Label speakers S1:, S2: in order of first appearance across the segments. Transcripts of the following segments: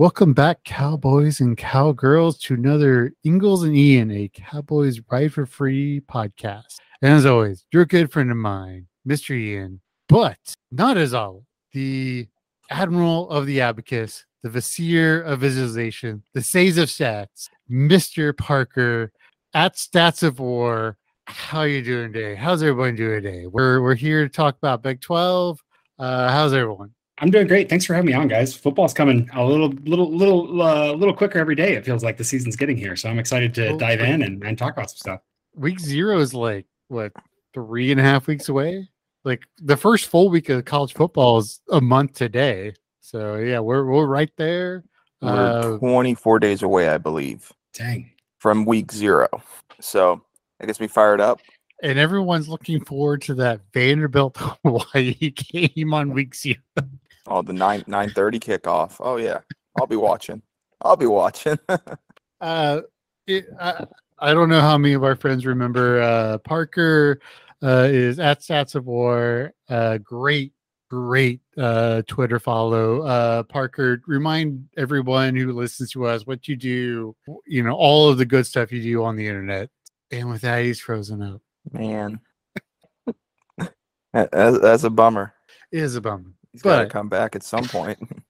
S1: Welcome back, cowboys and cowgirls, to another Ingles and Ian, a Cowboys Ride for Free podcast. And as always, you're a good friend of mine, Mr. Ian, but not as all the Admiral of the Abacus, the Vizier of Visualization, the Says of Stats, Mr. Parker, at Stats of War. How you doing today? How's everyone doing today? We're we're here to talk about Big 12. Uh, how's everyone?
S2: I'm doing great. Thanks for having me on, guys. Football's coming a little, little, little, uh, little quicker every day. It feels like the season's getting here, so I'm excited to
S1: Oh,
S2: dive in and, and talk about some stuff.
S1: Week zero is like what three and a half weeks away. Like the first full week of college football is a month today. So yeah, we're we're right there.
S3: We're
S1: Uh,
S3: 24 days away, I believe,
S2: Dang.
S3: from week zero. So that gets me fired up.
S1: and everyone's looking forward to that Vanderbilt Hawaii game on week zero.
S3: Oh, the nine nine thirty kickoff. Oh yeah, I'll be watching. I'll be watching.
S1: Uh, it, I, I don't know how many of our friends remember. Uh, Parker uh, is at Stats of War. Uh, great, great uh, Twitter follow. Uh, Parker, remind everyone who listens to us what you do. You know all of the good stuff you do on the internet. And with that, he's frozen up.
S3: Man, That- that's, that's a bummer.
S1: It is a bummer.
S3: He's got to come back at some point.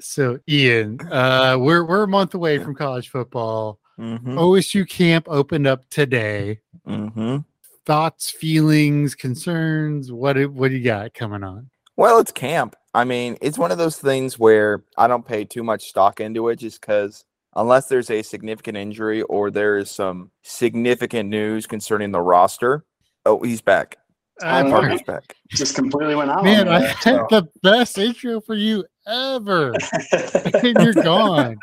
S1: So, Ian, uh, we're we're a month away from college football.
S3: hmm
S1: OSU camp opened up today.
S3: hmm
S1: Thoughts, feelings, concerns. What what do you got coming on?
S3: Well, it's camp. I mean, it's one of those things where I don't pay too much stock into it just because unless there's a significant injury or there is some significant news concerning the roster. Oh, he's back.
S2: I'm
S1: Uh,
S3: Parker's back.
S2: Just completely went out.
S1: man,
S2: on
S1: I
S2: me
S1: had
S2: there,
S1: the best intro for you ever, and you're gone.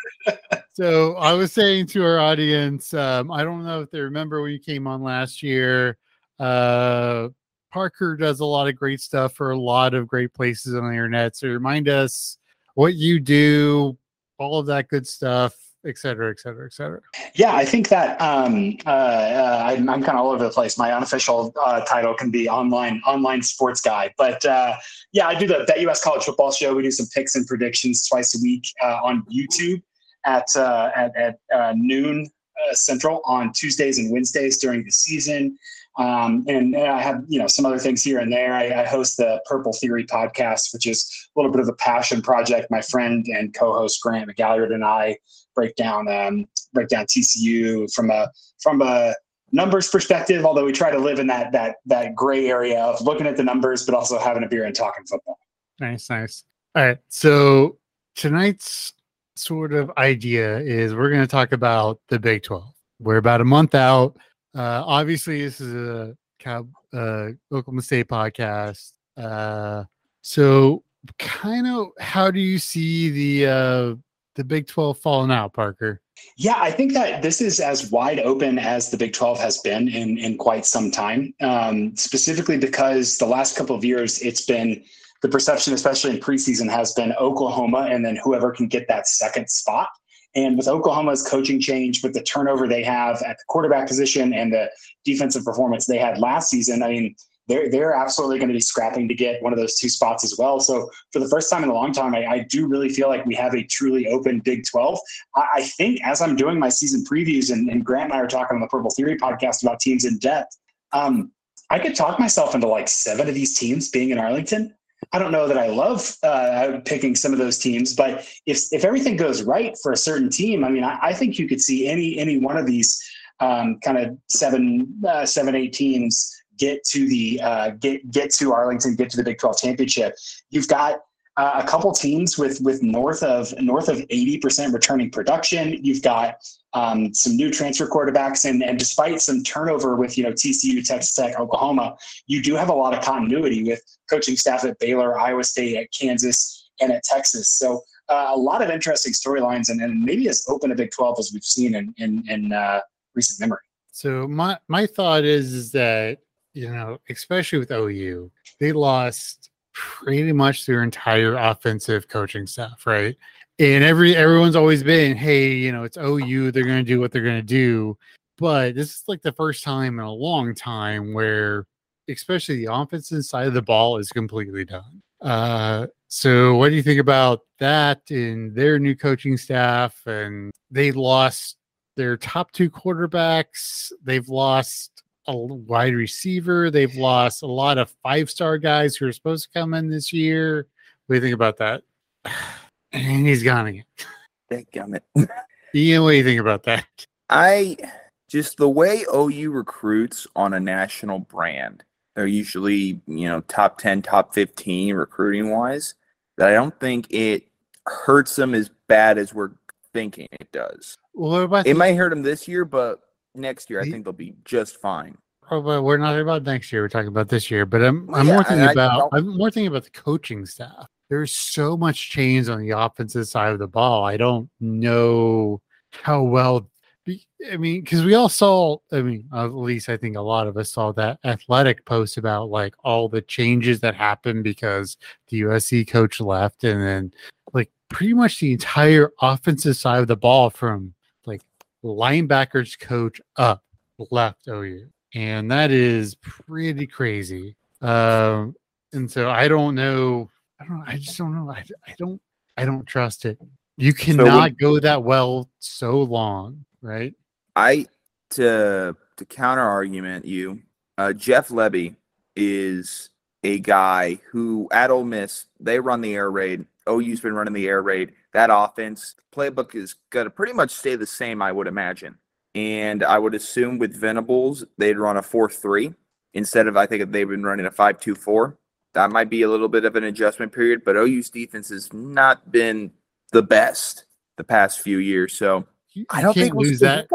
S1: So I was saying to our audience, um, I don't know if they remember when you came on last year. Uh, Parker does a lot of great stuff for a lot of great places on the internet. So remind us what you do, all of that good stuff, et cetera, et cetera, et cetera.
S2: Yeah, I think that um, uh, uh, I'm, I'm kind of all over the place. My unofficial uh, title can be online online sports guy, but uh, yeah, I do the Bet US College Football Show. We do some picks and predictions twice a week uh, on YouTube at uh, at, at noon Central on Tuesdays and Wednesdays during the season. Um, and, and I have you know some other things here and there. I, I host the Purple Theory podcast, which is a little bit of a passion project. My friend and co-host Grant McGallard and I break down um, break down TCU from a from a numbers perspective. Although we try to live in that that that gray area of looking at the numbers, but also having a beer and talking football.
S1: Nice, nice. All right. So tonight's sort of idea is we're going to talk about the Big 12. We're about a month out. Uh, obviously, this is a Cow, uh, Oklahoma State podcast. Uh, so, kind of, how do you see the uh, the Big 12 falling out, Parker?
S2: Yeah, I think that this is as wide open as the Big 12 has been in, in quite some time, um, specifically because the last couple of years it's been the perception, especially in preseason, has been Oklahoma and then whoever can get that second spot. And with Oklahoma's coaching change, with the turnover they have at the quarterback position and the defensive performance they had last season, I mean, they're, they're absolutely going to be scrapping to get one of those two spots as well. So, for the first time in a long time, I, I do really feel like we have a truly open Big 12. I, I think as I'm doing my season previews, and, and Grant and I are talking on the Purple Theory podcast about teams in depth, um, I could talk myself into like seven of these teams being in Arlington. I don't know that I love uh, picking some of those teams, but if if everything goes right for a certain team, I mean, I, I think you could see any any one of these um, kind of seven uh, seven eight teams get to the uh, get get to Arlington, get to the Big Twelve championship. You've got uh, a couple teams with with north of north of eighty percent returning production. You've got um, some new transfer quarterbacks, and and despite some turnover with you know TCU, Texas Tech, Oklahoma, you do have a lot of continuity with coaching staff at Baylor, Iowa State, at Kansas, and at Texas. So
S4: uh, a lot of interesting storylines and, and maybe as open a Big 12 as we've seen in, in, in uh, recent memory.
S1: So my my thought is, is that you know, especially with OU, they lost pretty much their entire offensive coaching staff, right? And every everyone's always been, hey, you know, it's OU, they're to do what they're to do. But this is like the first time in a long time where, especially the offensive side of the ball, is completely done. Uh, so, what do you think about that in their new coaching staff? And they lost their top two quarterbacks. They've lost a wide receiver. They've lost a lot of five star guys who are supposed to come in this year. What do you think about that? And he's gone again.
S3: Dadgummit.
S1: Ian, what do you think about that?
S3: I just the way OU recruits on a national brand, they're usually, you know, top 10, top 15 recruiting wise, that I don't think it hurts them as bad as we're thinking it does.
S1: Well,
S3: It
S1: the-
S3: might hurt them this year, but next year I think they'll be just fine.
S1: Oh, but we're not talking about next year. We're talking about this year. But I'm I'm
S3: yeah,
S1: more thinking
S3: I
S1: about
S3: don't-
S1: I'm more thinking about the coaching staff. There's so much change on the offensive side of the ball. I don't know how well. I mean, because we all saw. I mean, at least I think a lot of us saw that athletic post about like all the changes that happened because the USC coach left, and then like pretty much the entire offensive side of the ball from like linebackers coach up left OU and that is pretty crazy. Um, and so I don't know. I don't. I just don't know. I, I don't. I don't trust it. You cannot go that well so long, right?
S3: I to to counter argument you, uh, Jeff Lebby is a guy who at Ole Miss they run the air raid. OU's been running the air raid. That offense playbook is going to pretty much stay the same, I would imagine. And I would assume with Venables they'd run a four three instead of I think they've been running a five two four. That might be a little bit of an adjustment period, but OU's defense has not been the best the past few years. So
S1: You,
S3: I don't think we'll
S1: lose that.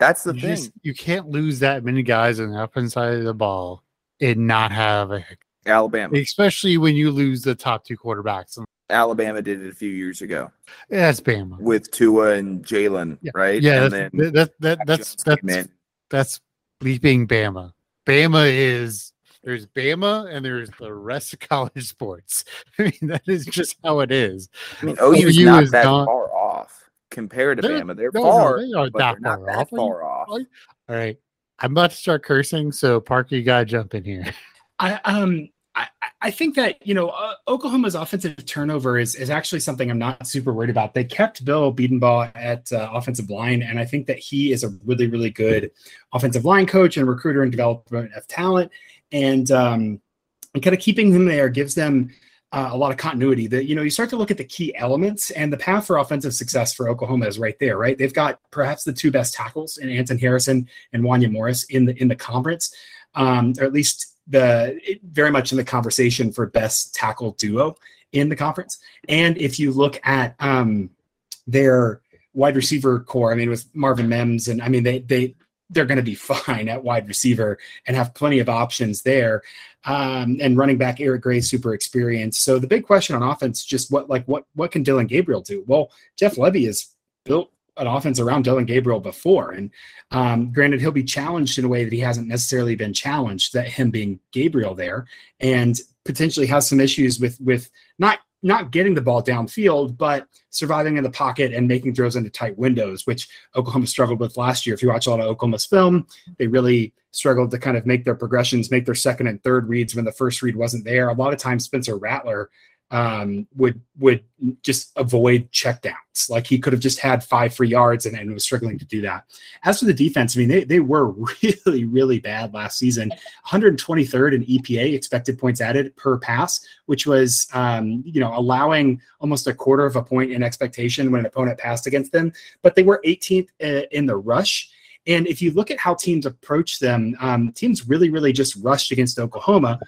S3: That's the
S1: You,
S3: thing.
S1: just, you can't lose that many guys on the offense side of the ball and not have a.
S3: Alabama.
S1: especially when you lose the top two quarterbacks. And
S3: Alabama did it a few years ago Yeah,
S1: That's Bama.
S3: with Tua and Jalen,
S1: Yeah.
S3: right?
S1: Yeah,
S3: and
S1: that's,
S3: then
S1: that, that,
S3: Mac
S1: that's
S3: Jones
S1: that's that's leaping Bama. Bama is there's Bama and there's the rest of college sports. I mean, that is just how it is.
S3: I mean, OU's
S1: OU
S3: not
S1: is
S3: that
S1: not-
S3: far off compared to
S1: They're-
S3: Bama. They're
S1: no, no,
S3: far,
S1: they aren't
S3: but
S1: that
S3: they're not
S1: far
S3: that
S1: off. Are
S3: far off.
S1: All right. I'm about to start cursing, so Parker, you gotta jump in here.
S2: I um I, think that you know uh, Oklahoma's offensive turnover is is actually something I'm not super worried about. They kept Bill Bedenbaugh at uh, offensive line, and I think that he is a really really good offensive line coach and recruiter and development of talent. And um, and kind of keeping him there gives them uh, a lot of continuity. That you know you start to look at the key elements, and the path for offensive success for Oklahoma is right there. Right, they've got perhaps the two best tackles in Anton Harrison and Wanya Morris in the in the conference, um, or at least the very much in the conversation for best tackle duo in the conference. And if you look at um, their wide receiver core, I mean, with Marvin Mims, and I mean, they they they're going to be fine at wide receiver and have plenty of options there. Um, and running back Eric Gray, super experienced. So the big question on offense, just what like what what can Dillon Gabriel do? Well, Jeff Lebby is built an offense around Dillon Gabriel before, and um, granted, he'll be challenged in a way that he hasn't necessarily been challenged. That him being Gabriel there, and potentially has some issues with with not not getting the ball downfield, but surviving in the pocket and making throws into tight windows, which Oklahoma struggled with last year. If you watch a lot of Oklahoma's film, they really struggled to kind of make their progressions, make their second and third reads when the first read wasn't there. A lot of times, Spencer Rattler um, would would just avoid checkdowns. Like he could have just had five free yards and, and was struggling to do that. As for the defense, I mean, they, they were really, really bad last season. 123rd in EPA, expected points added per pass, which was, um, you know, allowing almost a quarter of a point in expectation when an opponent passed against them. But they were 18th uh, in the rush. And if you look at how teams approach them, um, teams really, really just rushed against Oklahoma.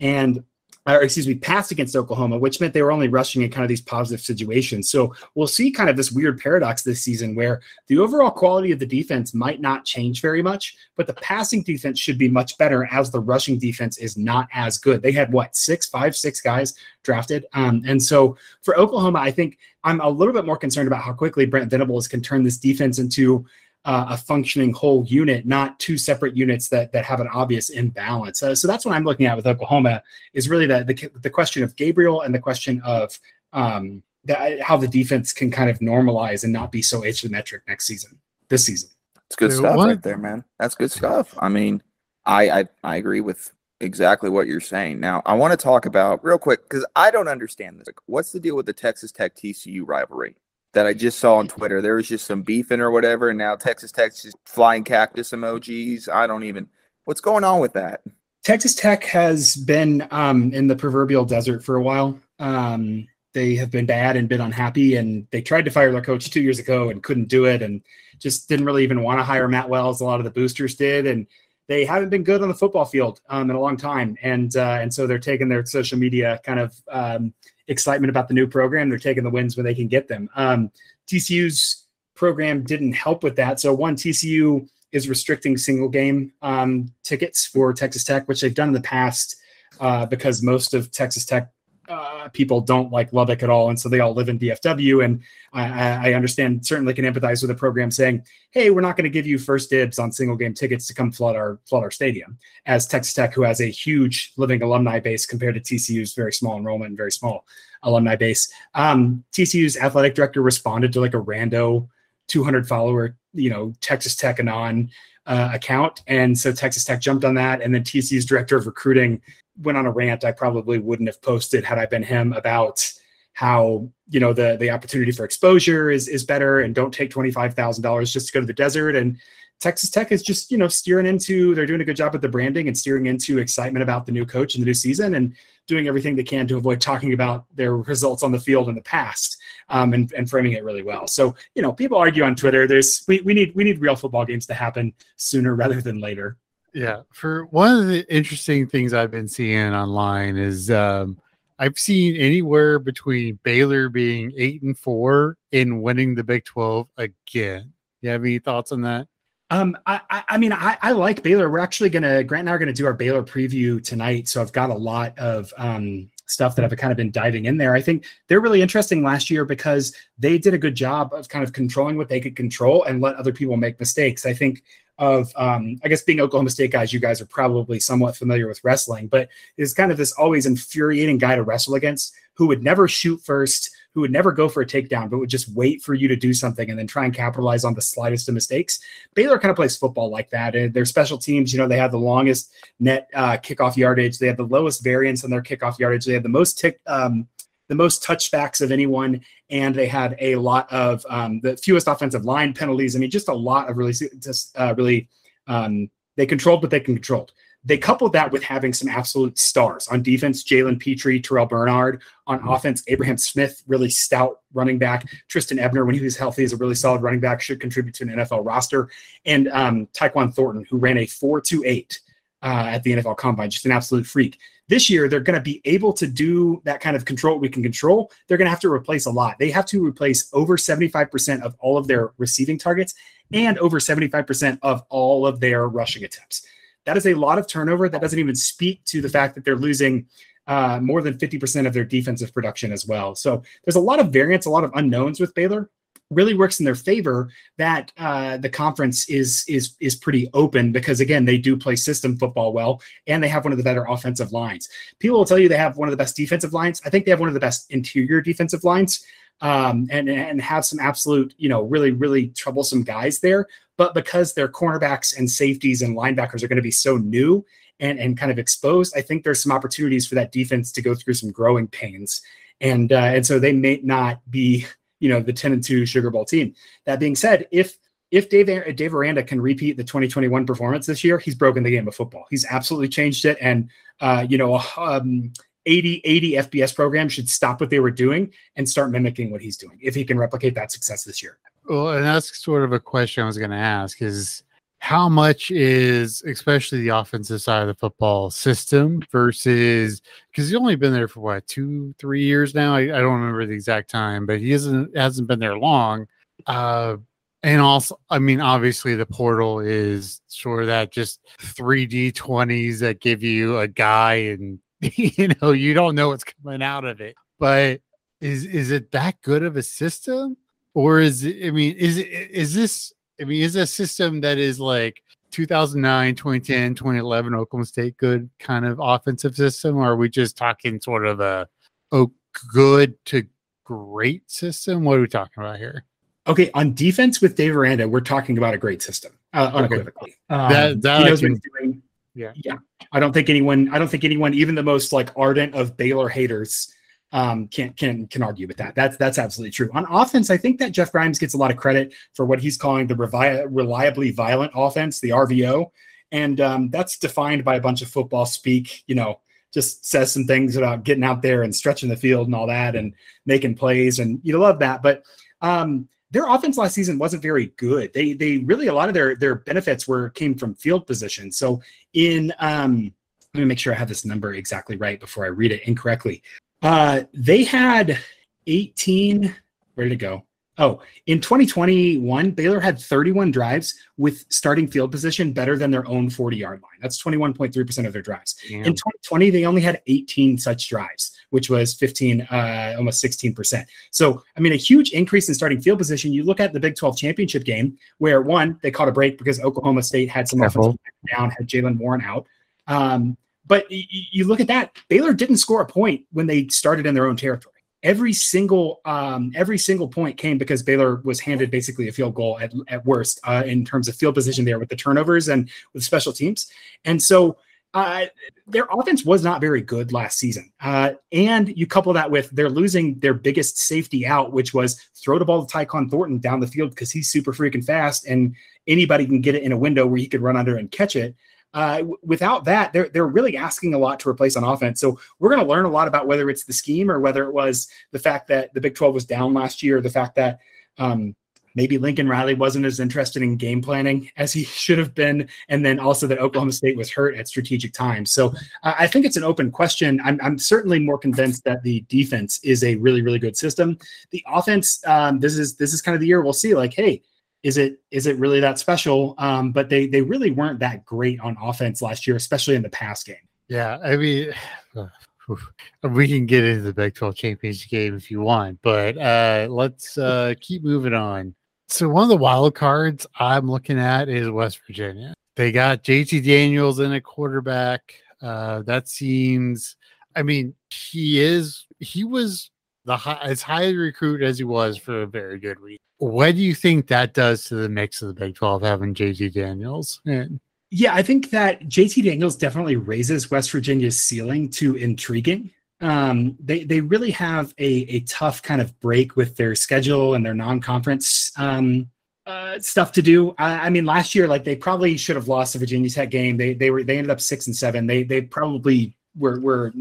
S2: And or excuse me, passed against Oklahoma, which meant they were only rushing in kind of these positive situations. So we'll see kind of this weird paradox this season where the overall quality of the defense might not change very much, but the passing defense should be much better as the rushing defense is not as good. They had what six, five, six guys drafted. Um, and so for Oklahoma, I think I'm a little bit more concerned about how quickly Brent Venables can turn this defense into uh, a functioning whole unit, not two separate units that that have an obvious imbalance. Uh, so that's what I'm looking at with Oklahoma is really the the, the question of Gabriel and the question of um, the, how the defense can kind of normalize and not be so asymmetric next season. This season,
S3: it's good stuff what? right there, man. That's good stuff. I mean, I I, I agree with exactly what you're saying. Now, I want to talk about real quick because I don't understand this. What's the deal with the Texas Tech TCU rivalry? That I just saw on Twitter. There was just some beefing or whatever, and now Texas Tech's just flying cactus emojis. I don't even. What's going on with that?
S2: Texas Tech has been um, in the proverbial desert for a while. Um, they have been bad and been unhappy, and they tried to fire their coach two years ago and couldn't do it, and just didn't really even want to hire Matt Wells. A lot of the boosters did, and they haven't been good on the football field um, in a long time, and uh, and so they're taking their social media kind of um, excitement about the new program. They're taking the wins when they can get them. Um, TCU's program didn't help with that. So one, TCU is restricting single game um, tickets for Texas Tech, which they've done in the past uh, because most of Texas Tech uh, people don't like Lubbock at all, and so they all live in DFW. And I, I understand certainly can empathize with the program saying, "Hey, we're not going to give you first dibs on single game tickets to come flood our flood our stadium." As Texas Tech, who has a huge living alumni base compared to TCU's very small enrollment and very small alumni base, um, TCU's athletic director responded to like a rando 200 follower, you know, Texas Tech anon uh, account, and so Texas Tech jumped on that, and then TCU's director of recruiting went on a rant I probably wouldn't have posted had I been him about how you know the the opportunity for exposure is is better and don't take twenty five thousand dollars just to go to the desert. And Texas Tech is just you know steering into they're doing a good job at the branding and steering into excitement about the new coach and the new season. And doing everything they can to avoid talking about their results on the field in the past um, and, and framing it really well. So you know people argue on Twitter. There's we, we need we need real football games to happen sooner rather than later.
S1: Yeah, for one of the interesting things I've been seeing online is um, I've seen anywhere between Baylor being eight and four and winning the Big Twelve again. You have any thoughts on that?
S2: Um, I, I mean, I, I like Baylor. We're actually gonna Grant and I are gonna do our Baylor preview tonight, so I've got a lot of um, stuff that I've kind of been diving in there. I think they're really interesting last year because they did a good job of kind of controlling what they could control and let other people make mistakes. I think of um, I guess being Oklahoma State guys, you guys are probably somewhat familiar with wrestling, but it's kind of this always infuriating guy to wrestle against who would never shoot first, who would never go for a takedown, but would just wait for you to do something and then try and capitalize on the slightest of mistakes. Baylor kind of plays football like that. And their special teams, you know, they have the longest net uh, kickoff yardage. They have the lowest variance on their kickoff yardage. They have the most tick, um, the most touchbacks of anyone, and they had a lot of um, the fewest offensive line penalties. I mean, just a lot of really, just uh, really, um, they controlled what they can control. They coupled that with having some absolute stars on defense: Jalen Pitre, Terrell Bernard. On mm-hmm. offense, Abram Smith, really stout running back. Trestan Ebner, when he was healthy, is a really solid running back. Should contribute to an NFL roster. And um, Tyquan Thornton, who ran a four-two-eight uh, at the NFL Combine, just an absolute freak. This year, they're going to be able to do that kind of control we can control. They're going to have to replace a lot. They have to replace over 75% of all of their receiving targets and over 75% of all of their rushing attempts. That is a lot of turnover. That doesn't even speak to the fact that they're losing uh, more than 50% of their defensive production as well. So there's a lot of variance, a lot of unknowns with Baylor really works in their favor that uh, the conference is is is pretty open because again they do play system football well and they have one of the better offensive lines. People will tell you they have one of the best defensive lines. I think they have one of the best interior defensive lines. Um, and and have some absolute, you know, really really troublesome guys there. But because their cornerbacks and safeties and linebackers are going to be so new and and kind of exposed, I think there's some opportunities for that defense to go through some growing pains. And uh, and so they may not be you know the 10 and 2 sugar bowl team that being said if if Dave, Dave Aranda can repeat the 2021 performance this year, he's broken the game of football. He's absolutely changed it. And, uh, you know, um, 80, 80 FBS program should stop what they were doing and start mimicking what he's doing if he can replicate that success this year.
S1: Well, and that's sort of a question I was going to ask is how much is especially the offensive side of the football system versus because he's only been there for what two three years now I, I, don't remember the exact time but he hasn't hasn't been there long uh and also i mean obviously the portal is sort of that just 3d 20s that give you a guy and you know you don't know what's coming out of it but is is it that good of a system or is it i mean is it is this I mean, is a system that is like 2009, 2010, 2011 Oklahoma State good kind of offensive system, or are we just talking sort of a oh good to great system? What are we talking about here?
S2: Okay, on defense with Dave Aranda, we're talking about a great system, uh, unequivocally. Um,
S1: that, that
S2: he knows
S1: can,
S2: what he's doing. Yeah, yeah. I don't think anyone. I don't think anyone, even the most like ardent of Baylor haters, um, can can can argue with that. That's that's absolutely true. On offense, I think that Jeff Grimes gets a lot of credit for what he's calling the revi- reliably violent offense, the RVO, and um, that's defined by a bunch of football speak. You know, just says some things about getting out there and stretching the field and all that, and making plays, and you love that. But um, their offense last season wasn't very good. They they really a lot of their their benefits were came from field position. So in um, let me make sure I have this number exactly right before I read it incorrectly. Uh, they had 18. Where did it go? Oh, in 2021, Baylor had 31 drives with starting field position better than their own 40 yard line. That's 21.3% of their drives. Damn. In 2020, they only had 18 such drives, which was 15, uh, almost 16%. So, I mean, a huge increase in starting field position. You look at the Big 12 championship game, where one, they caught a break because Oklahoma State had some offensive down, had Jaylen Warren out. Um, but you look at that, Baylor didn't score a point when they started in their own territory. Every single um, every single point came because Baylor was handed basically a field goal at, at worst uh, in terms of field position there with the turnovers and with special teams. And so uh, their offense was not very good last season. Uh, and you couple that with they're losing their biggest safety out, which was throw the ball to Tyquan Thornton down the field because he's super freaking fast and anybody can get it in a window where he could run under and catch it. Uh, without that, they're they're really asking a lot to replace on offense. So we're going to learn a lot about whether it's the scheme or whether it was the fact that the Big 12 was down last year, the fact that um, maybe Lincoln Riley wasn't as interested in game planning as he should have been, and then also that Oklahoma State was hurt at strategic times. So uh, I think it's an open question. I'm, I'm, certainly more convinced that the defense is a really really good system. The offense, um, this is this is kind of the year we'll see. Like, hey is it is it really that special? Um, but they they really weren't that great on offense last year, especially in the pass game.
S1: Yeah, I mean, we can get into the Big 12 championship game if you want, but uh, let's uh, keep moving on. So one of the wild cards I'm looking at is West Virginia. They got JT Daniels in a quarterback. Uh, that seems, I mean, he is he was the high, as high a recruit as he was for a very good reason. What do you think that does to the mix of the Big 12 having JT Daniels in?
S2: Yeah, I think that JT Daniels definitely raises West Virginia's ceiling to intriguing. Um, they they really have a, a tough kind of break with their schedule and their non-conference um, uh, stuff to do. I, I, mean, last year, like they probably should have lost the Virginia Tech game. They they were they ended up six and seven. They they probably were were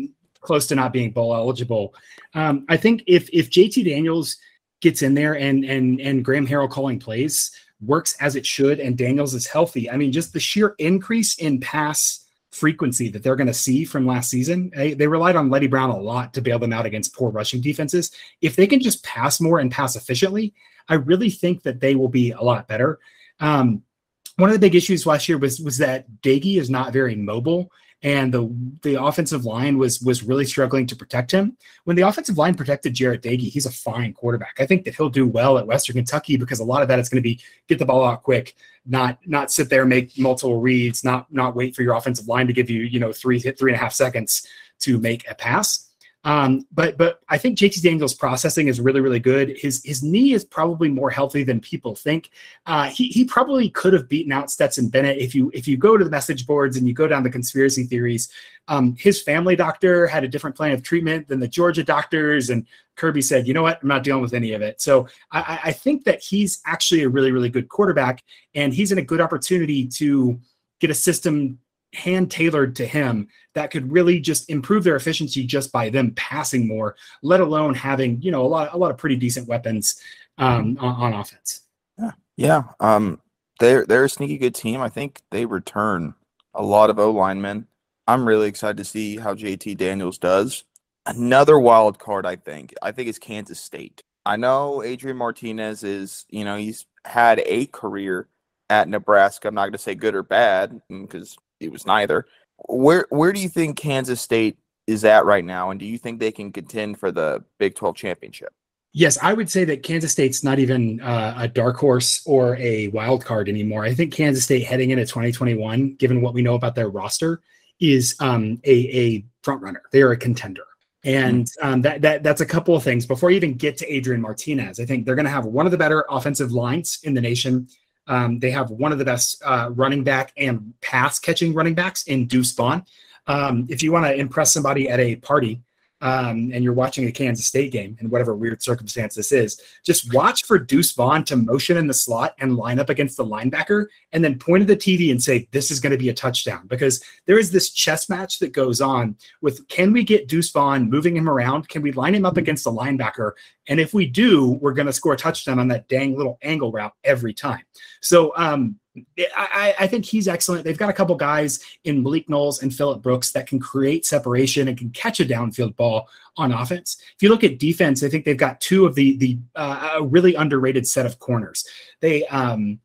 S2: close to not being bowl eligible. Um, I think if if JT Daniels gets in there and and and Graham Harrell calling plays works as it should, and Daniels is healthy, I mean, just the sheer increase in pass frequency that they're going to see from last season. They, they relied on Leddie Brown a lot to bail them out against poor rushing defenses. If they can just pass more and pass efficiently, I really think that they will be a lot better. Um, one of the big issues last year was was that Doege is not very mobile and the the offensive line was was really struggling to protect him. When the offensive line protected Jarret Doege, he's a fine quarterback. I think that he'll do well at Western Kentucky because a lot of that is going to be get the ball out quick, not not sit there make multiple reads, not not wait for your offensive line to give you you know three three and a half seconds to make a pass. Um, but but I think JT Daniels' processing is really really good. His his knee is probably more healthy than people think. Uh, he he probably could have beaten out Stetson Bennett if you if you go to the message boards and you go down the conspiracy theories. Um, his family doctor had a different plan of treatment than the Georgia doctors, and Kirby said, "You know what? I'm not dealing with any of it." So I, I think that he's actually a really really good quarterback, and he's in a good opportunity to get a system hand tailored to him that could really just improve their efficiency just by them passing more, let alone having you know a lot a lot of pretty decent weapons um, on, on offense.
S3: Yeah, yeah. Um, they're they're a sneaky good team. I think they return a lot of O linemen. I'm really excited to see how JT Daniels does. Another wild card, I think. I think is Kansas State. I know Adrian Martinez is, you know, he's had a career at Nebraska. I'm not going to say good or bad because it was neither. Where where do you think Kansas State is at right now, and do you think they can contend for the Big 12 championship?
S2: Yes, I would say that Kansas State's not even uh, a dark horse or a wild card anymore. I think Kansas State heading into 2021, given what we know about their roster, is um, a, a front runner. They are a contender. And um, that, that that's a couple of things. Before you even get to Adrian Martinez, I think they're going to have one of the better offensive lines in the nation. Um, they have one of the best uh, running back and pass catching running backs in Deuce Vaughn. Um, if you want to impress somebody at a party, um, and you're watching a Kansas State game in whatever weird circumstance this is, just watch for Deuce Vaughn to motion in the slot and line up against the linebacker and then point at the TV and say, This is going to be a touchdown. Because there is this chess match that goes on with can we get Deuce Vaughn moving him around? Can we line him up against the linebacker? And if we do, we're going to score a touchdown on that dang little angle route every time. So, um, I, I, think he's excellent. They've got a couple guys in Malik Knowles and Phillip Brooks that can create separation and can catch a downfield ball on offense. If you look at defense, I think they've got two of the the uh, really underrated set of corners. They um,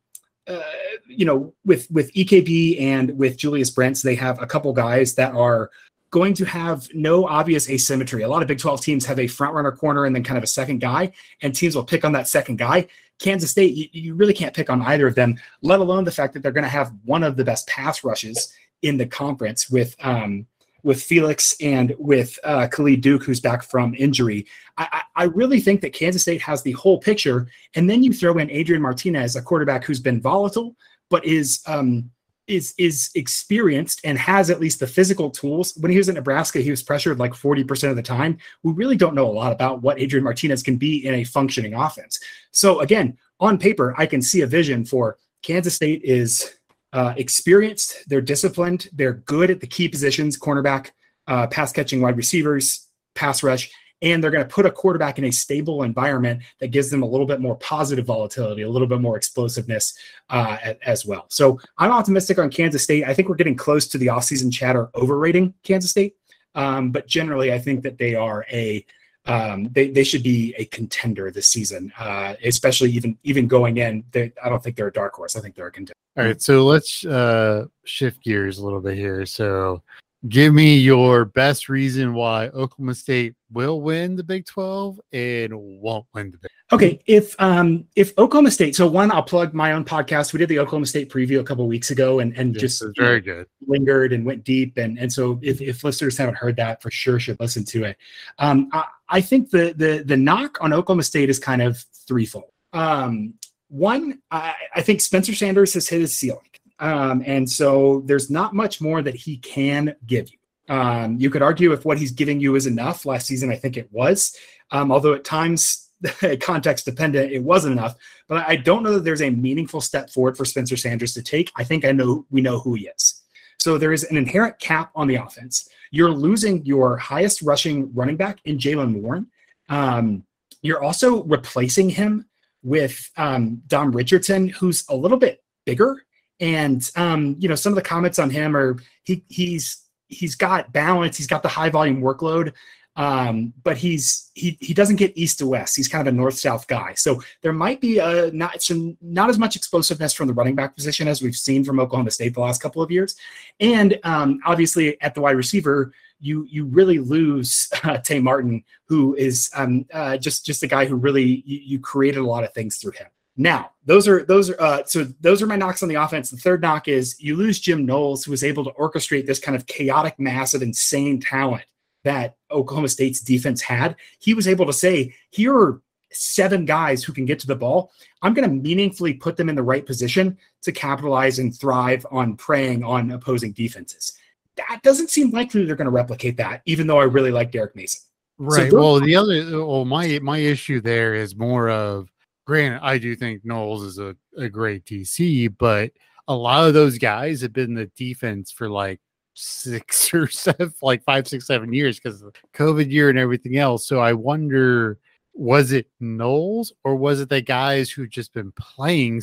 S2: uh, you know with with EKB and with Julius Brents, they have a couple guys that are going to have no obvious asymmetry. A lot of Big 12 teams have a front runner corner and then kind of a second guy, and teams will pick on that second guy. Kansas State, you, you really can't pick on either of them, let alone the fact that they're going to have one of the best pass rushes in the conference with um, with Felix and with uh, Khalid Duke, who's back from injury. I, I, really think that Kansas State has the whole picture. And then you throw in Adrian Martinez, a quarterback who's been volatile, but is um, is is experienced and has at least the physical tools. When he was at Nebraska, he was pressured like 40% of the time. We really don't know a lot about what Adrian Martinez can be in a functioning offense. So again, on paper, I can see a vision for Kansas State is uh, experienced, they're disciplined, they're good at the key positions, cornerback, uh, pass catching wide receivers, pass rush, and they're going to put a quarterback in a stable environment that gives them a little bit more positive volatility, a little bit more explosiveness uh, as well. So I'm optimistic on Kansas State. I think we're getting close to the offseason chatter overrating Kansas State, um, but generally I think that they are a um, they, they should be a contender this season, uh, especially even even going in. They, I don't think they're a dark horse. I think they're a contender.
S1: All right, so let's uh, shift gears a little bit here. So give me your best reason why Oklahoma State will win the Big 12 and won't win the Big.
S2: Okay, if um if Oklahoma State, so one, I'll plug my own podcast. We did the Oklahoma State preview a couple weeks ago, and and yes, just
S1: very good
S2: lingered and went deep, and and so if, if listeners haven't heard that, for sure should listen to it. Um, I, I think the the the knock on Oklahoma State is kind of threefold. Um, one, I, I think Spencer Sanders has hit his ceiling. Um, and so there's not much more that he can give you. Um, you could argue if what he's giving you is enough. Last season, I think it was, um, although at times, context dependent, it wasn't enough. But I don't know that there's a meaningful step forward for Spencer Sanders to take. I think I know we know who he is. So there is an inherent cap on the offense. You're losing your highest rushing running back in Jaylen Warren. Um, you're also replacing him with um, Dom Richardson, who's a little bit bigger and um, you know, some of the comments on him are he he's he's got balance, he's got the high volume workload, um, but he's he he doesn't get east to west. He's kind of a north south guy. So there might be a not some not as much explosiveness from the running back position as we've seen from Oklahoma State the last couple of years, and um, obviously at the wide receiver. You you really lose uh, Tay Martin, who is um, uh, just just a guy who really you, you created a lot of things through him. Now, those are those are uh, so those are my knocks on the offense. The third knock is you lose Jim Knowles, who was able to orchestrate this kind of chaotic mass of insane talent that Oklahoma State's defense had. He was able to say, "Here are seven guys who can get to the ball. I'm going to meaningfully put them in the right position to capitalize and thrive on preying on opposing defenses." That doesn't seem likely they're going to replicate that, even though I really like Derek Mason.
S1: Right. So well, the other, well, my my issue there is more of granted, I do think Knowles is a, a great DC, but a lot of those guys have been the defense for like six or seven, like five, six, seven years because of the COVID year and everything else. So I wonder, was it Knowles or was it the guys who've just been playing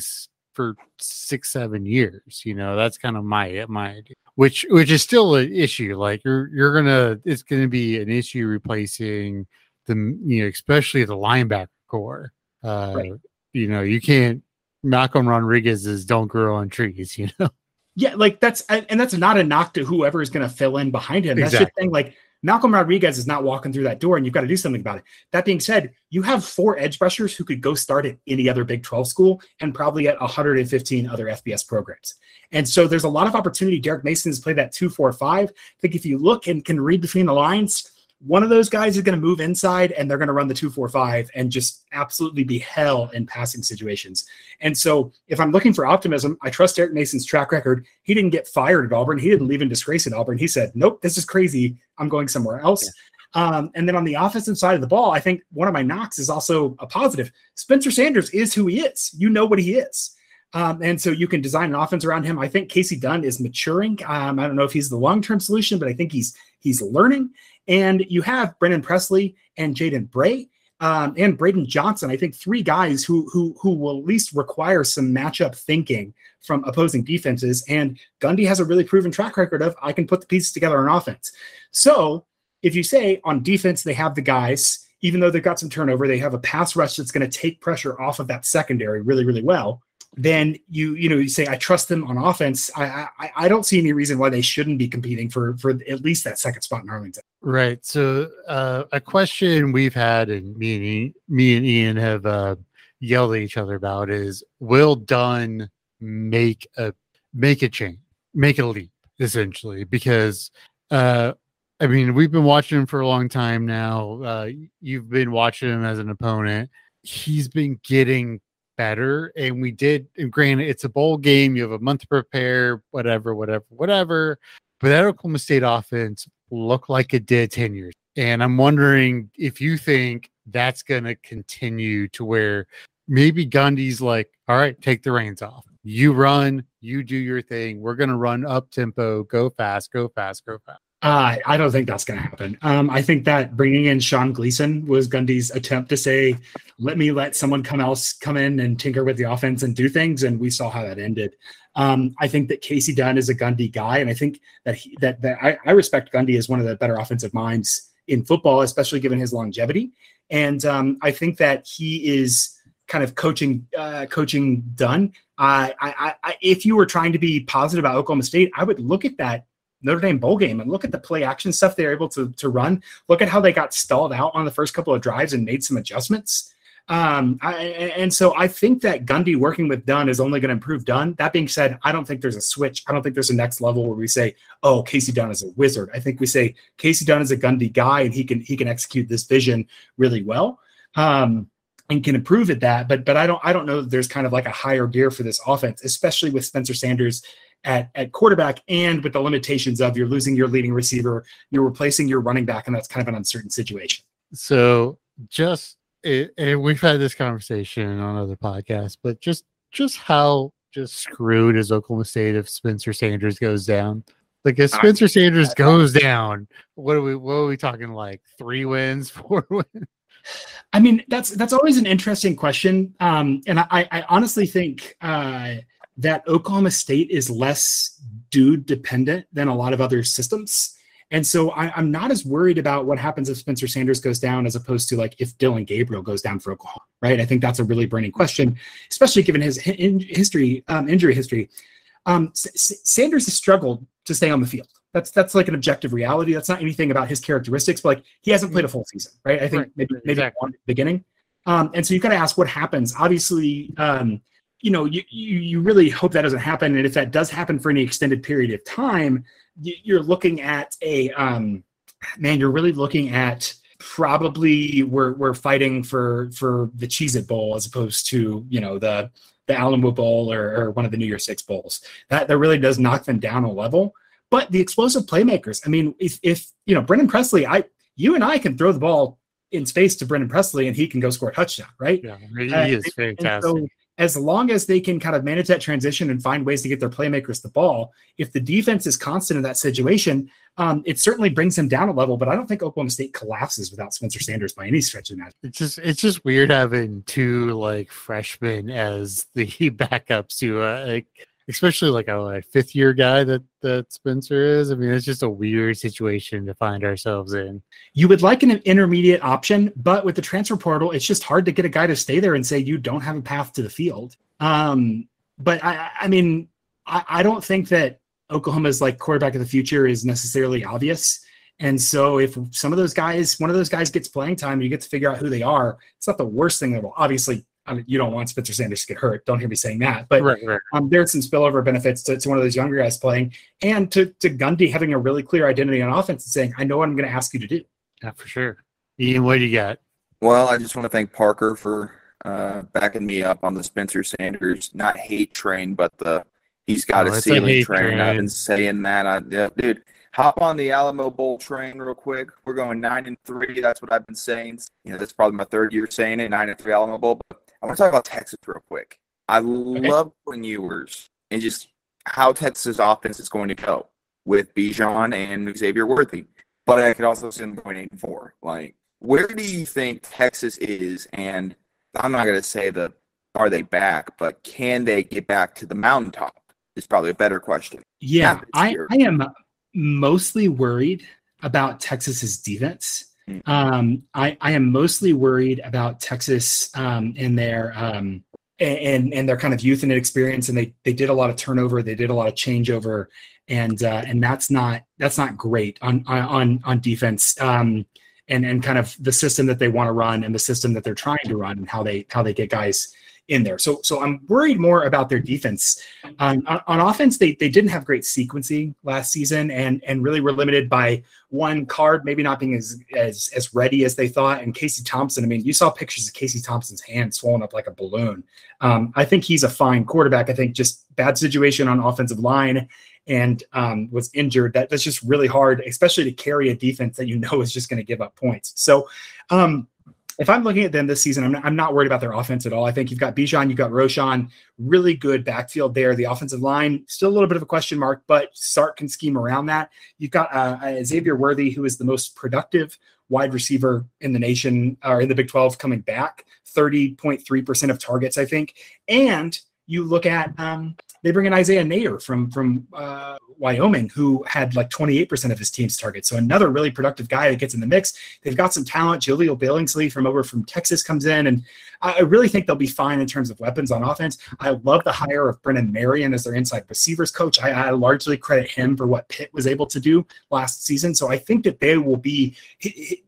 S1: for six, seven years. You know, that's kind of my my idea. Which which is still an issue. Like you're you're gonna it's gonna be an issue replacing the you know, especially the linebacker core. Uh
S2: Right.
S1: you know, you can't Malcolm Rodriguez is don't grow on trees, you know.
S2: Yeah, like that's and that's not a knock to whoever is going to fill in behind him. That's
S1: Exactly.
S2: saying like Malcolm Rodriguez is not walking through that door, and you've got to do something about it. That being said, you have four edge rushers who could go start at any other Big 12 school and probably at 115 other FBS programs. And so there's a lot of opportunity. Derek Mason has played that two, four, five. I think if you look and can read between the lines, one of those guys is going to move inside and they're going to run the two, four, five and just absolutely be hell in passing situations. And so if I'm looking for optimism, I trust Derek Mason's track record. He didn't get fired at Auburn. He didn't leave in disgrace at Auburn. He said, nope, this is crazy. I'm going somewhere else. Um, and then on the offensive side of the ball, I think one of my knocks is also a positive. Spencer Sanders is who he is. You know what he is. Um, and so you can design an offense around him. I think Kasey Dunn is maturing. Um, I don't know if he's the long-term solution, but I think he's he's learning. And you have Brennan Presley and Jaden Bray um, and Braydon Johnson. I think three guys who who who will at least require some matchup thinking from opposing defenses. And Gundy has a really proven track record of I can put the pieces together on offense. So if you say on defense they have the guys, even though they've got some turnover, they have a pass rush that's going to take pressure off of that secondary really really well. Then you you know you say I trust them on offense. I I, I don't see any reason why they shouldn't be competing for for at least that second spot in Arlington.
S1: Right. So uh, a question we've had and me and Ian, me and Ian have uh, yelled at each other about is will Dunn make a make a change, make a leap, essentially? Because uh I mean we've been watching him for a long time now. Uh you've been watching him as an opponent. He's been getting better and we did and granted it's a bowl game, you have a month to prepare, whatever, whatever, whatever. But that Oklahoma State offense looked like it did 10 years. And I'm wondering if you think that's going to continue to where maybe Gundy's like, all right, take the reins off. You run, you do your thing. We're going to run up tempo, go fast, go fast, go fast.
S2: Uh, I don't think that's going to happen. Um, I think that bringing in Sean Gleeson was Gundy's attempt to say, "Let me let someone come else come in and tinker with the offense and do things," and we saw how that ended. Um, I think that Kasey Dunn is a Gundy guy, and I think that he, that that I, I respect Gundy as one of the better offensive minds in football, especially given his longevity. And um, I think that he is kind of coaching uh, coaching Dunn. I, I, I, if you were trying to be positive about Oklahoma State, I would look at that Notre Dame bowl game and look at the play action stuff they're able to, to run. Look at how they got stalled out on the first couple of drives and made some adjustments. Um, I, and so I think that Gundy working with Dunn is only going to improve Dunn. That being said, I don't think there's a switch. I don't think there's a next level where we say, "Oh, Kasey Dunn is a wizard." I think we say Kasey Dunn is a Gundy guy, and he can he can execute this vision really well. Um, and can improve at that, but but I don't I don't know that there's kind of like a higher gear for this offense, especially with Spencer Sanders at, at quarterback and with the limitations of you're losing your leading receiver, you're replacing your running back, and that's kind of an uncertain situation.
S1: So just it, and we've had this conversation on other podcasts, but just just how just screwed is Oklahoma State if Spencer Sanders goes down? Like if Spencer Sanders goes down, what are we what are we talking like three wins, four wins?
S2: I mean, that's that's always an interesting question, um, and I, I honestly think uh, that Oklahoma State is less dude dependent than a lot of other systems, and so I, I'm not as worried about what happens if Spencer Sanders goes down as opposed to like if Dillon Gabriel goes down for Oklahoma, right? I think that's a really burning question, especially given his history, um, injury history. Um, S- Sanders has struggled to stay on the field. That's that's like an objective reality. That's not anything about his characteristics, but like he hasn't played a full season, right? I think
S1: Right,
S2: maybe maybe
S1: exactly.
S2: one at the beginning. Um, and so you've got to ask what happens. Obviously, um, you know, you, you you really hope that doesn't happen. And if that does happen for any extended period of time, you're looking at a um, man. You're really looking at probably we're we're fighting for for the Cheez It Bowl as opposed to you know the the Allenwood Bowl or, or one of the New Year Six bowls. That that really does knock them down a level. But the explosive playmakers. I mean, if if you know Brennan Presley, I you and I can throw the ball in space to Brennan Presley and he can go score a touchdown, right?
S1: Yeah, he
S2: Uh,
S1: is fantastic.
S2: so as long as they can kind of manage that transition and find ways to get their playmakers the ball, if the defense is constant in that situation, um, it certainly brings them down a level. But I don't think Oklahoma State collapses without Spencer Sanders by any stretch of that.
S1: It's just it's just weird having two like freshmen as the backups to uh, like especially like a like fifth year guy that that Spencer is. I mean, it's just a weird situation to find ourselves in.
S2: You would like an intermediate option, but with the transfer portal, it's just hard to get a guy to stay there and say you don't have a path to the field. Um, but I, I mean, I, I don't think that Oklahoma's like quarterback of the future is necessarily obvious. And so if some of those guys, one of those guys gets playing time, you get to figure out who they are. It's not the worst thing that will obviously I mean, you don't want Spencer Sanders to get hurt. Don't hear me saying that. But right, right. Um, there's some spillover benefits to, to, one of those younger guys playing and to, to Gundy having a really clear identity on offense and saying, I know what I'm going to ask you to do.
S1: Yeah, for sure. Ian, what do you got?
S3: Well, I just want to thank Parker for uh, backing me up on the Spencer Sanders, not hate train, but the he's got oh, a ceiling a train. train. I've been saying that. I, yeah, dude, hop on the Alamo Bowl train real quick. We're going nine and three. That's what I've been saying. You know, that's probably my third year saying it. Nine and three Alamo Bowl. I want to talk about Texas real quick. I okay. love Quinn Ewers and just how Texas offense is going to go with Bijan and Xavier Worthy. But I could also see them going eight and four. Like, where do you think Texas is? And I'm not going to say the are they back, but can they get back to the mountaintop? Is probably a better question.
S2: Yeah, I, I am mostly worried about Texas's defense. Mm. Um, I, I am mostly worried about Texas um, in their um, and and their kind of youth and experience, and they they did a lot of turnover, they did a lot of changeover, and uh, and that's not that's not great on on on defense. Um, and and kind of the system that they want to run and the system that they're trying to run and how they how they get guys in there. So so I'm worried more about their defense. Um, on, on, offense, they they didn't have great sequencing last season, and and really were limited by one card maybe not being as as as ready as they thought. And Casey Thompson, I mean, you saw pictures of Casey Thompson's hand swollen up like a balloon. Um, I think he's a fine quarterback. I think just bad situation on offensive line and um, was injured. That that's just really hard, especially to carry a defense that you know is just going to give up points. So. Um, if I'm looking at them this season, I'm not, I'm not worried about their offense at all. I think you've got Bijan, you've got Roschon, really good backfield there. The offensive line, still a little bit of a question mark, but Sark can scheme around that. You've got uh, Xavier Worthy, who is the most productive wide receiver in the nation or in the Big 12 coming back, 30.3% of targets, I think. And you look at um, they bring in Isaiah Neyor from from uh, Wyoming, who had like 28% of his team's targets. So another really productive guy that gets in the mix. They've got some talent. Jahleel Billingsley from over from Texas comes in, and I really think they'll be fine in terms of weapons on offense. I love the hire of Brennan Marion as their inside receivers coach. I, I largely credit him for what Pitt was able to do last season. So I think that they will be,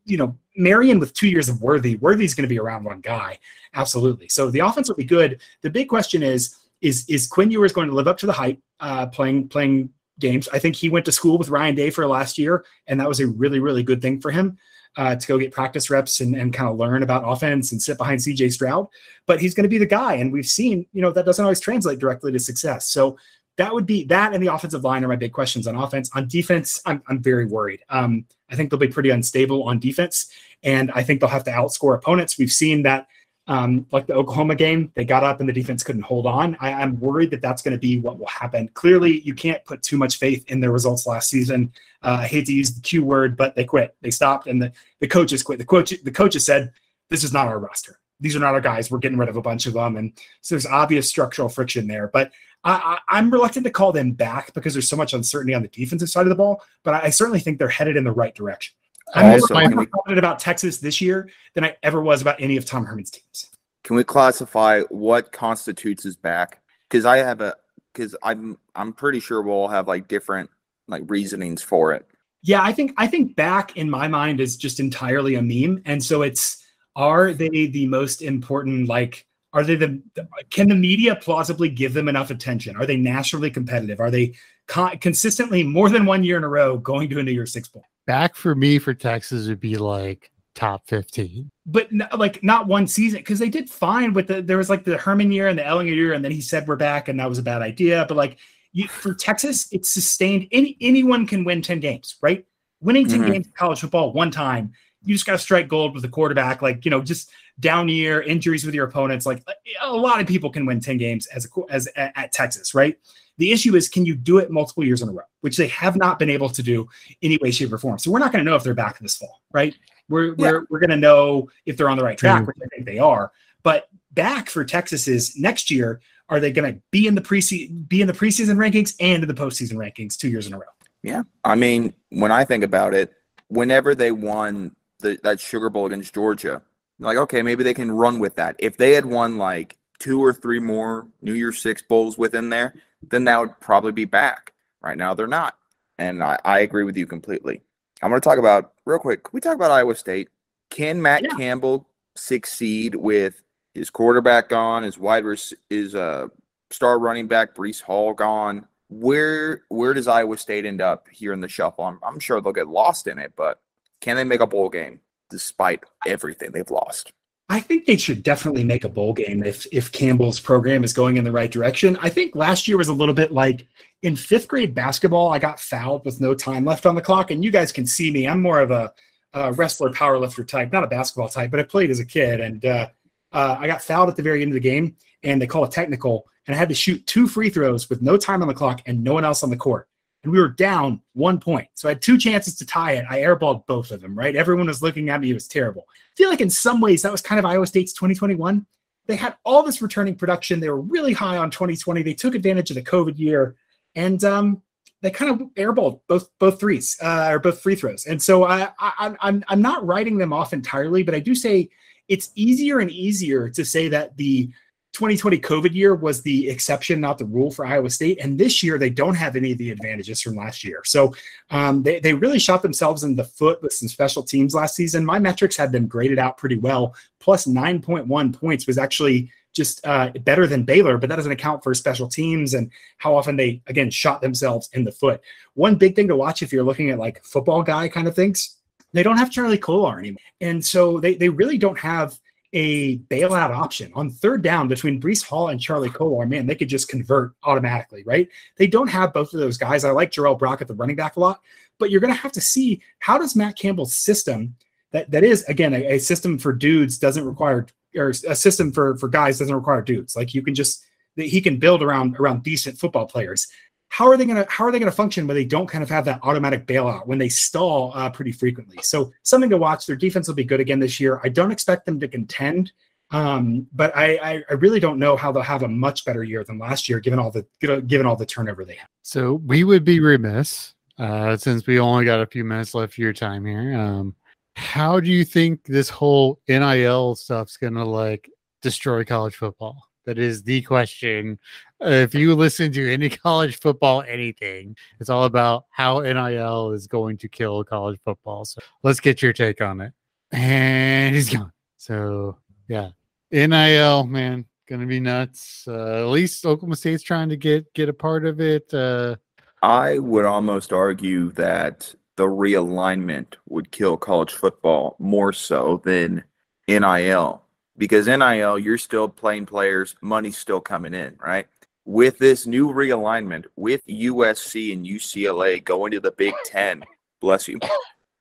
S2: you know, Marion with two years of Worthy. Worthy's going to be around one guy, absolutely. So the offense will be good. The big question is is is Quinn Ewers going to live up to the hype uh, playing playing games? I think he went to school with Ryan Day for last year, and that was a really really good thing for him uh, to go get practice reps and, and kind of learn about offense and sit behind CJ Stroud. But he's going to be the guy, and we've seen you know that doesn't always translate directly to success. So that would be that and the offensive line are my big questions on offense. On defense, I'm I'm very worried. Um, I think they'll be pretty unstable on defense, and I think they'll have to outscore opponents. We've seen that um, like the Oklahoma game, they got up and the defense couldn't hold on. I, am worried that that's going to be what will happen. Clearly, you can't put too much faith in their results last season. Uh, I hate to use the Q word, but they quit. They stopped, and the, the coaches quit. The coach the coaches said, "This is not our roster. These are not our guys. We're getting rid of a bunch of them." And so there's obvious structural friction there. But I, am reluctant to call them back because there's so much uncertainty on the defensive side of the ball. But I, I certainly think they're headed in the right direction. I'm also, more, more confident about Texas this year than I ever was about any of Tom Herman's teams.
S3: Can we classify what constitutes as back? Because I have a because I'm I'm pretty sure we'll all have like different like reasonings for it.
S2: Yeah, I think I think back in my mind is just entirely a meme, and so it's are they the most important like are they the can the media plausibly give them enough attention? Are they nationally competitive? Are they con- consistently more than one year in a row going to a new year's six bowl
S1: back for me for Texas would be like top 15
S2: but like not one season because they did fine with the there was like the herman year and the Ehlinger year and then he said we're back and that was a bad idea. But like you, for texas it's sustained. Any anyone can win 10 games right? Winning 10 mm-hmm. games in college football one time you just got to strike gold with the quarterback. Like, you know, just down year, injuries with your opponents. Like, a lot of people can win 10 games as a, as at Texas, right? The issue is, can you do it multiple years in a row, which they have not been able to do any way, shape, or form. So we're not going to know if they're back this fall, right? We're yeah. we're, we're going to know if they're on the right track, mm-hmm. which I think they are. But back for Texas is next year. Are they going to be in the preseason, be in the preseason rankings and in the postseason rankings two years in a row?
S3: Yeah, I mean, when I think about it, whenever they won the, that Sugar Bowl against Georgia, like okay, maybe they can run with that. If they had won like two or three more New Year's Six bowls within there, then that would probably be back. Right now, they're not, and I, I agree with you completely. I'm going to talk about real quick. Can we talk about Iowa State? Can Matt yeah. Campbell succeed with his quarterback gone, his wide res- his uh, star running back Breece Hall gone? Where where does Iowa State end up here in the shuffle? I'm, I'm sure they'll get lost in it, but can they make a bowl game despite everything they've lost?
S2: I think they should definitely make a bowl game if if Campbell's program is going in the right direction. I think last year was a little bit like in fifth grade basketball. I got fouled with no time left on the clock, and you guys can see me. I'm more of a, a wrestler, powerlifter type, not a basketball type, but I played as a kid, and uh, uh, I got fouled at the very end of the game, and they call a technical, and I had to shoot two free throws with no time on the clock and no one else on the court and we were down one point. So I had two chances to tie it. I airballed both of them, right? Everyone was looking at me. It was terrible. I feel like in some ways that was kind of Iowa State's 2021. They had all this returning production. They were really high on 2020. They took advantage of the COVID year and um, they kind of airballed both both threes uh, or both free throws. And so I, I, I'm I'm not writing them off entirely, but I do say it's easier and easier to say that the 2020 COVID year was the exception, not the rule for Iowa State. And this year, they don't have any of the advantages from last year. So um, they, they really shot themselves in the foot with some special teams last season. My metrics had them graded out pretty well. Plus 9.1 points was actually just uh, better than Baylor, but that doesn't account for special teams and how often they, again, shot themselves in the foot. One big thing to watch if you're looking at like football guy kind of things, they don't have Charlie Kolar anymore. And so they, they really don't have a bailout option on third down between Breece Hall and Charlie Kolar, man, they could just convert automatically, right? They don't have both of those guys. I like Jirehl Brock at the running back a lot, but you're going to have to see how does Matt Campbell's system that that is again a, a system for dudes doesn't require or a system for for guys doesn't require dudes. Like you can just he can build around around decent football players how are they going to how are they going to function when they don't kind of have that automatic bailout when they stall uh, pretty frequently? So something to watch. Their defense will be good again this year. I don't expect them to contend um, but I, I, really don't know how they'll have a much better year than last year given all the given all the turnover they have
S1: so we would be remiss uh, since we only got a few minutes left of your time here um, how do you think this whole nil stuff's gonna like destroy college football? That is the question. If you listen to any college football, anything, it's all about how NIL is going to kill college football. So let's get your take on it. And he's gone. So yeah, NIL, man, gonna be nuts. Uh, at least Oklahoma State's trying to get get a part of it. Uh,
S3: I would almost argue that the realignment would kill college football more so than NIL because NIL, you're still playing players, money's still coming in, right? With this new realignment, with USC and UCLA going to the Big Ten, bless you,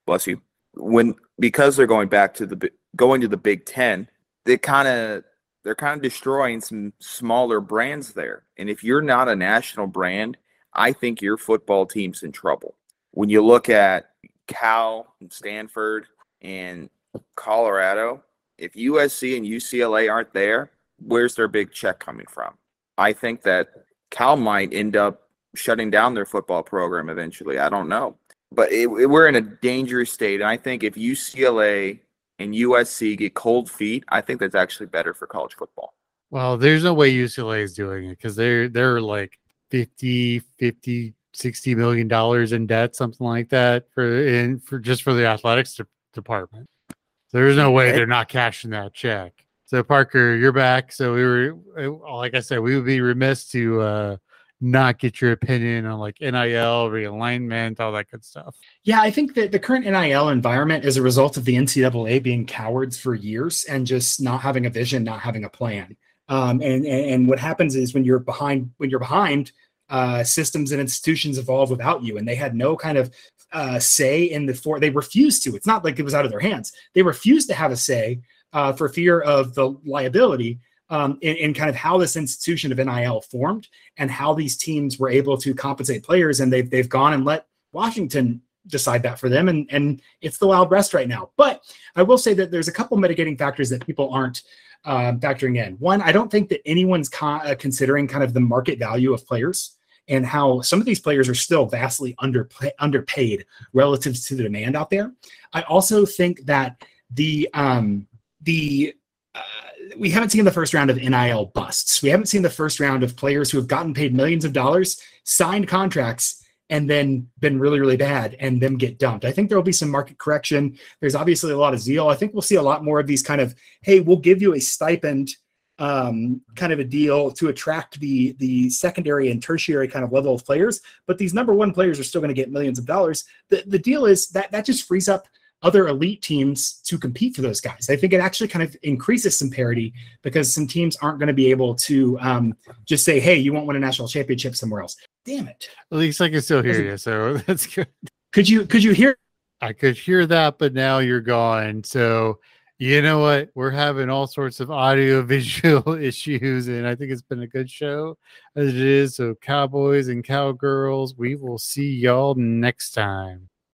S3: bless you. When because they're going back to the going to the Big Ten, they kind of they're kind of destroying some smaller brands there. And if you're not a national brand, I think your football team's in trouble. When you look at Cal and Stanford and Colorado, if USC and UCLA aren't there, where's their big check coming from? I think that Cal might end up shutting down their football program eventually. I don't know. But it, it, we're in a dangerous state. And I think if UCLA and USC get cold feet, I think that's actually better for college football.
S1: Well, there's no way UCLA is doing it because they're they're like 50, 50, 60 million dollars in debt, something like that for in for just for the athletics de- department. There's no way they're not cashing that check. So Parker, you're back. So we were, uh, like I said, we would be remiss to uh, not get your opinion on like NIL realignment, all that good stuff.
S2: Yeah, I think that the current NIL environment is a result of the NCAA being cowards for years and just not having a vision, not having a plan. Um, and, and and what happens is when you're behind, when you're behind, uh, systems and institutions evolve without you, and they had no kind of uh, say in the four. They refused to. It's not like it was out of their hands. They refused to have a say uh, for fear of the liability um, in, in, kind of how this institution of NIL formed and how these teams were able to compensate players. And they've they've gone and let Washington decide that for them, and and it's the wild west right now. But I will say that there's a couple mitigating factors that people aren't uh, factoring in. One, I don't think that anyone's con- uh, considering kind of the market value of players and how some of these players are still vastly under underpaid relative to the demand out there. I also think that the um, the uh, we haven't seen the first round of NIL busts. We haven't seen the first round of players who have gotten paid millions of dollars, signed contracts, and then been really, really bad and them get dumped. I think there will be some market correction. There's obviously a lot of zeal. I think we'll see a lot more of these kind of, hey, we'll give you a stipend um, kind of a deal to attract the the secondary and tertiary kind of level of players. But these number one players are still going to get millions of dollars. The the deal is that that just frees up other elite teams to compete for those guys. I think it actually kind of increases some parity because some teams aren't going to be able to um, just say, "Hey, you won't win a national championship somewhere else." Damn it!
S1: At least I can still hear you, so that's good.
S2: Could you could you hear?
S1: I could hear that, but now you're gone. So you know what? We're having all sorts of audio visual issues, and I think it's been a good show as it is. So, cowboys and cowgirls, we will see y'all next time.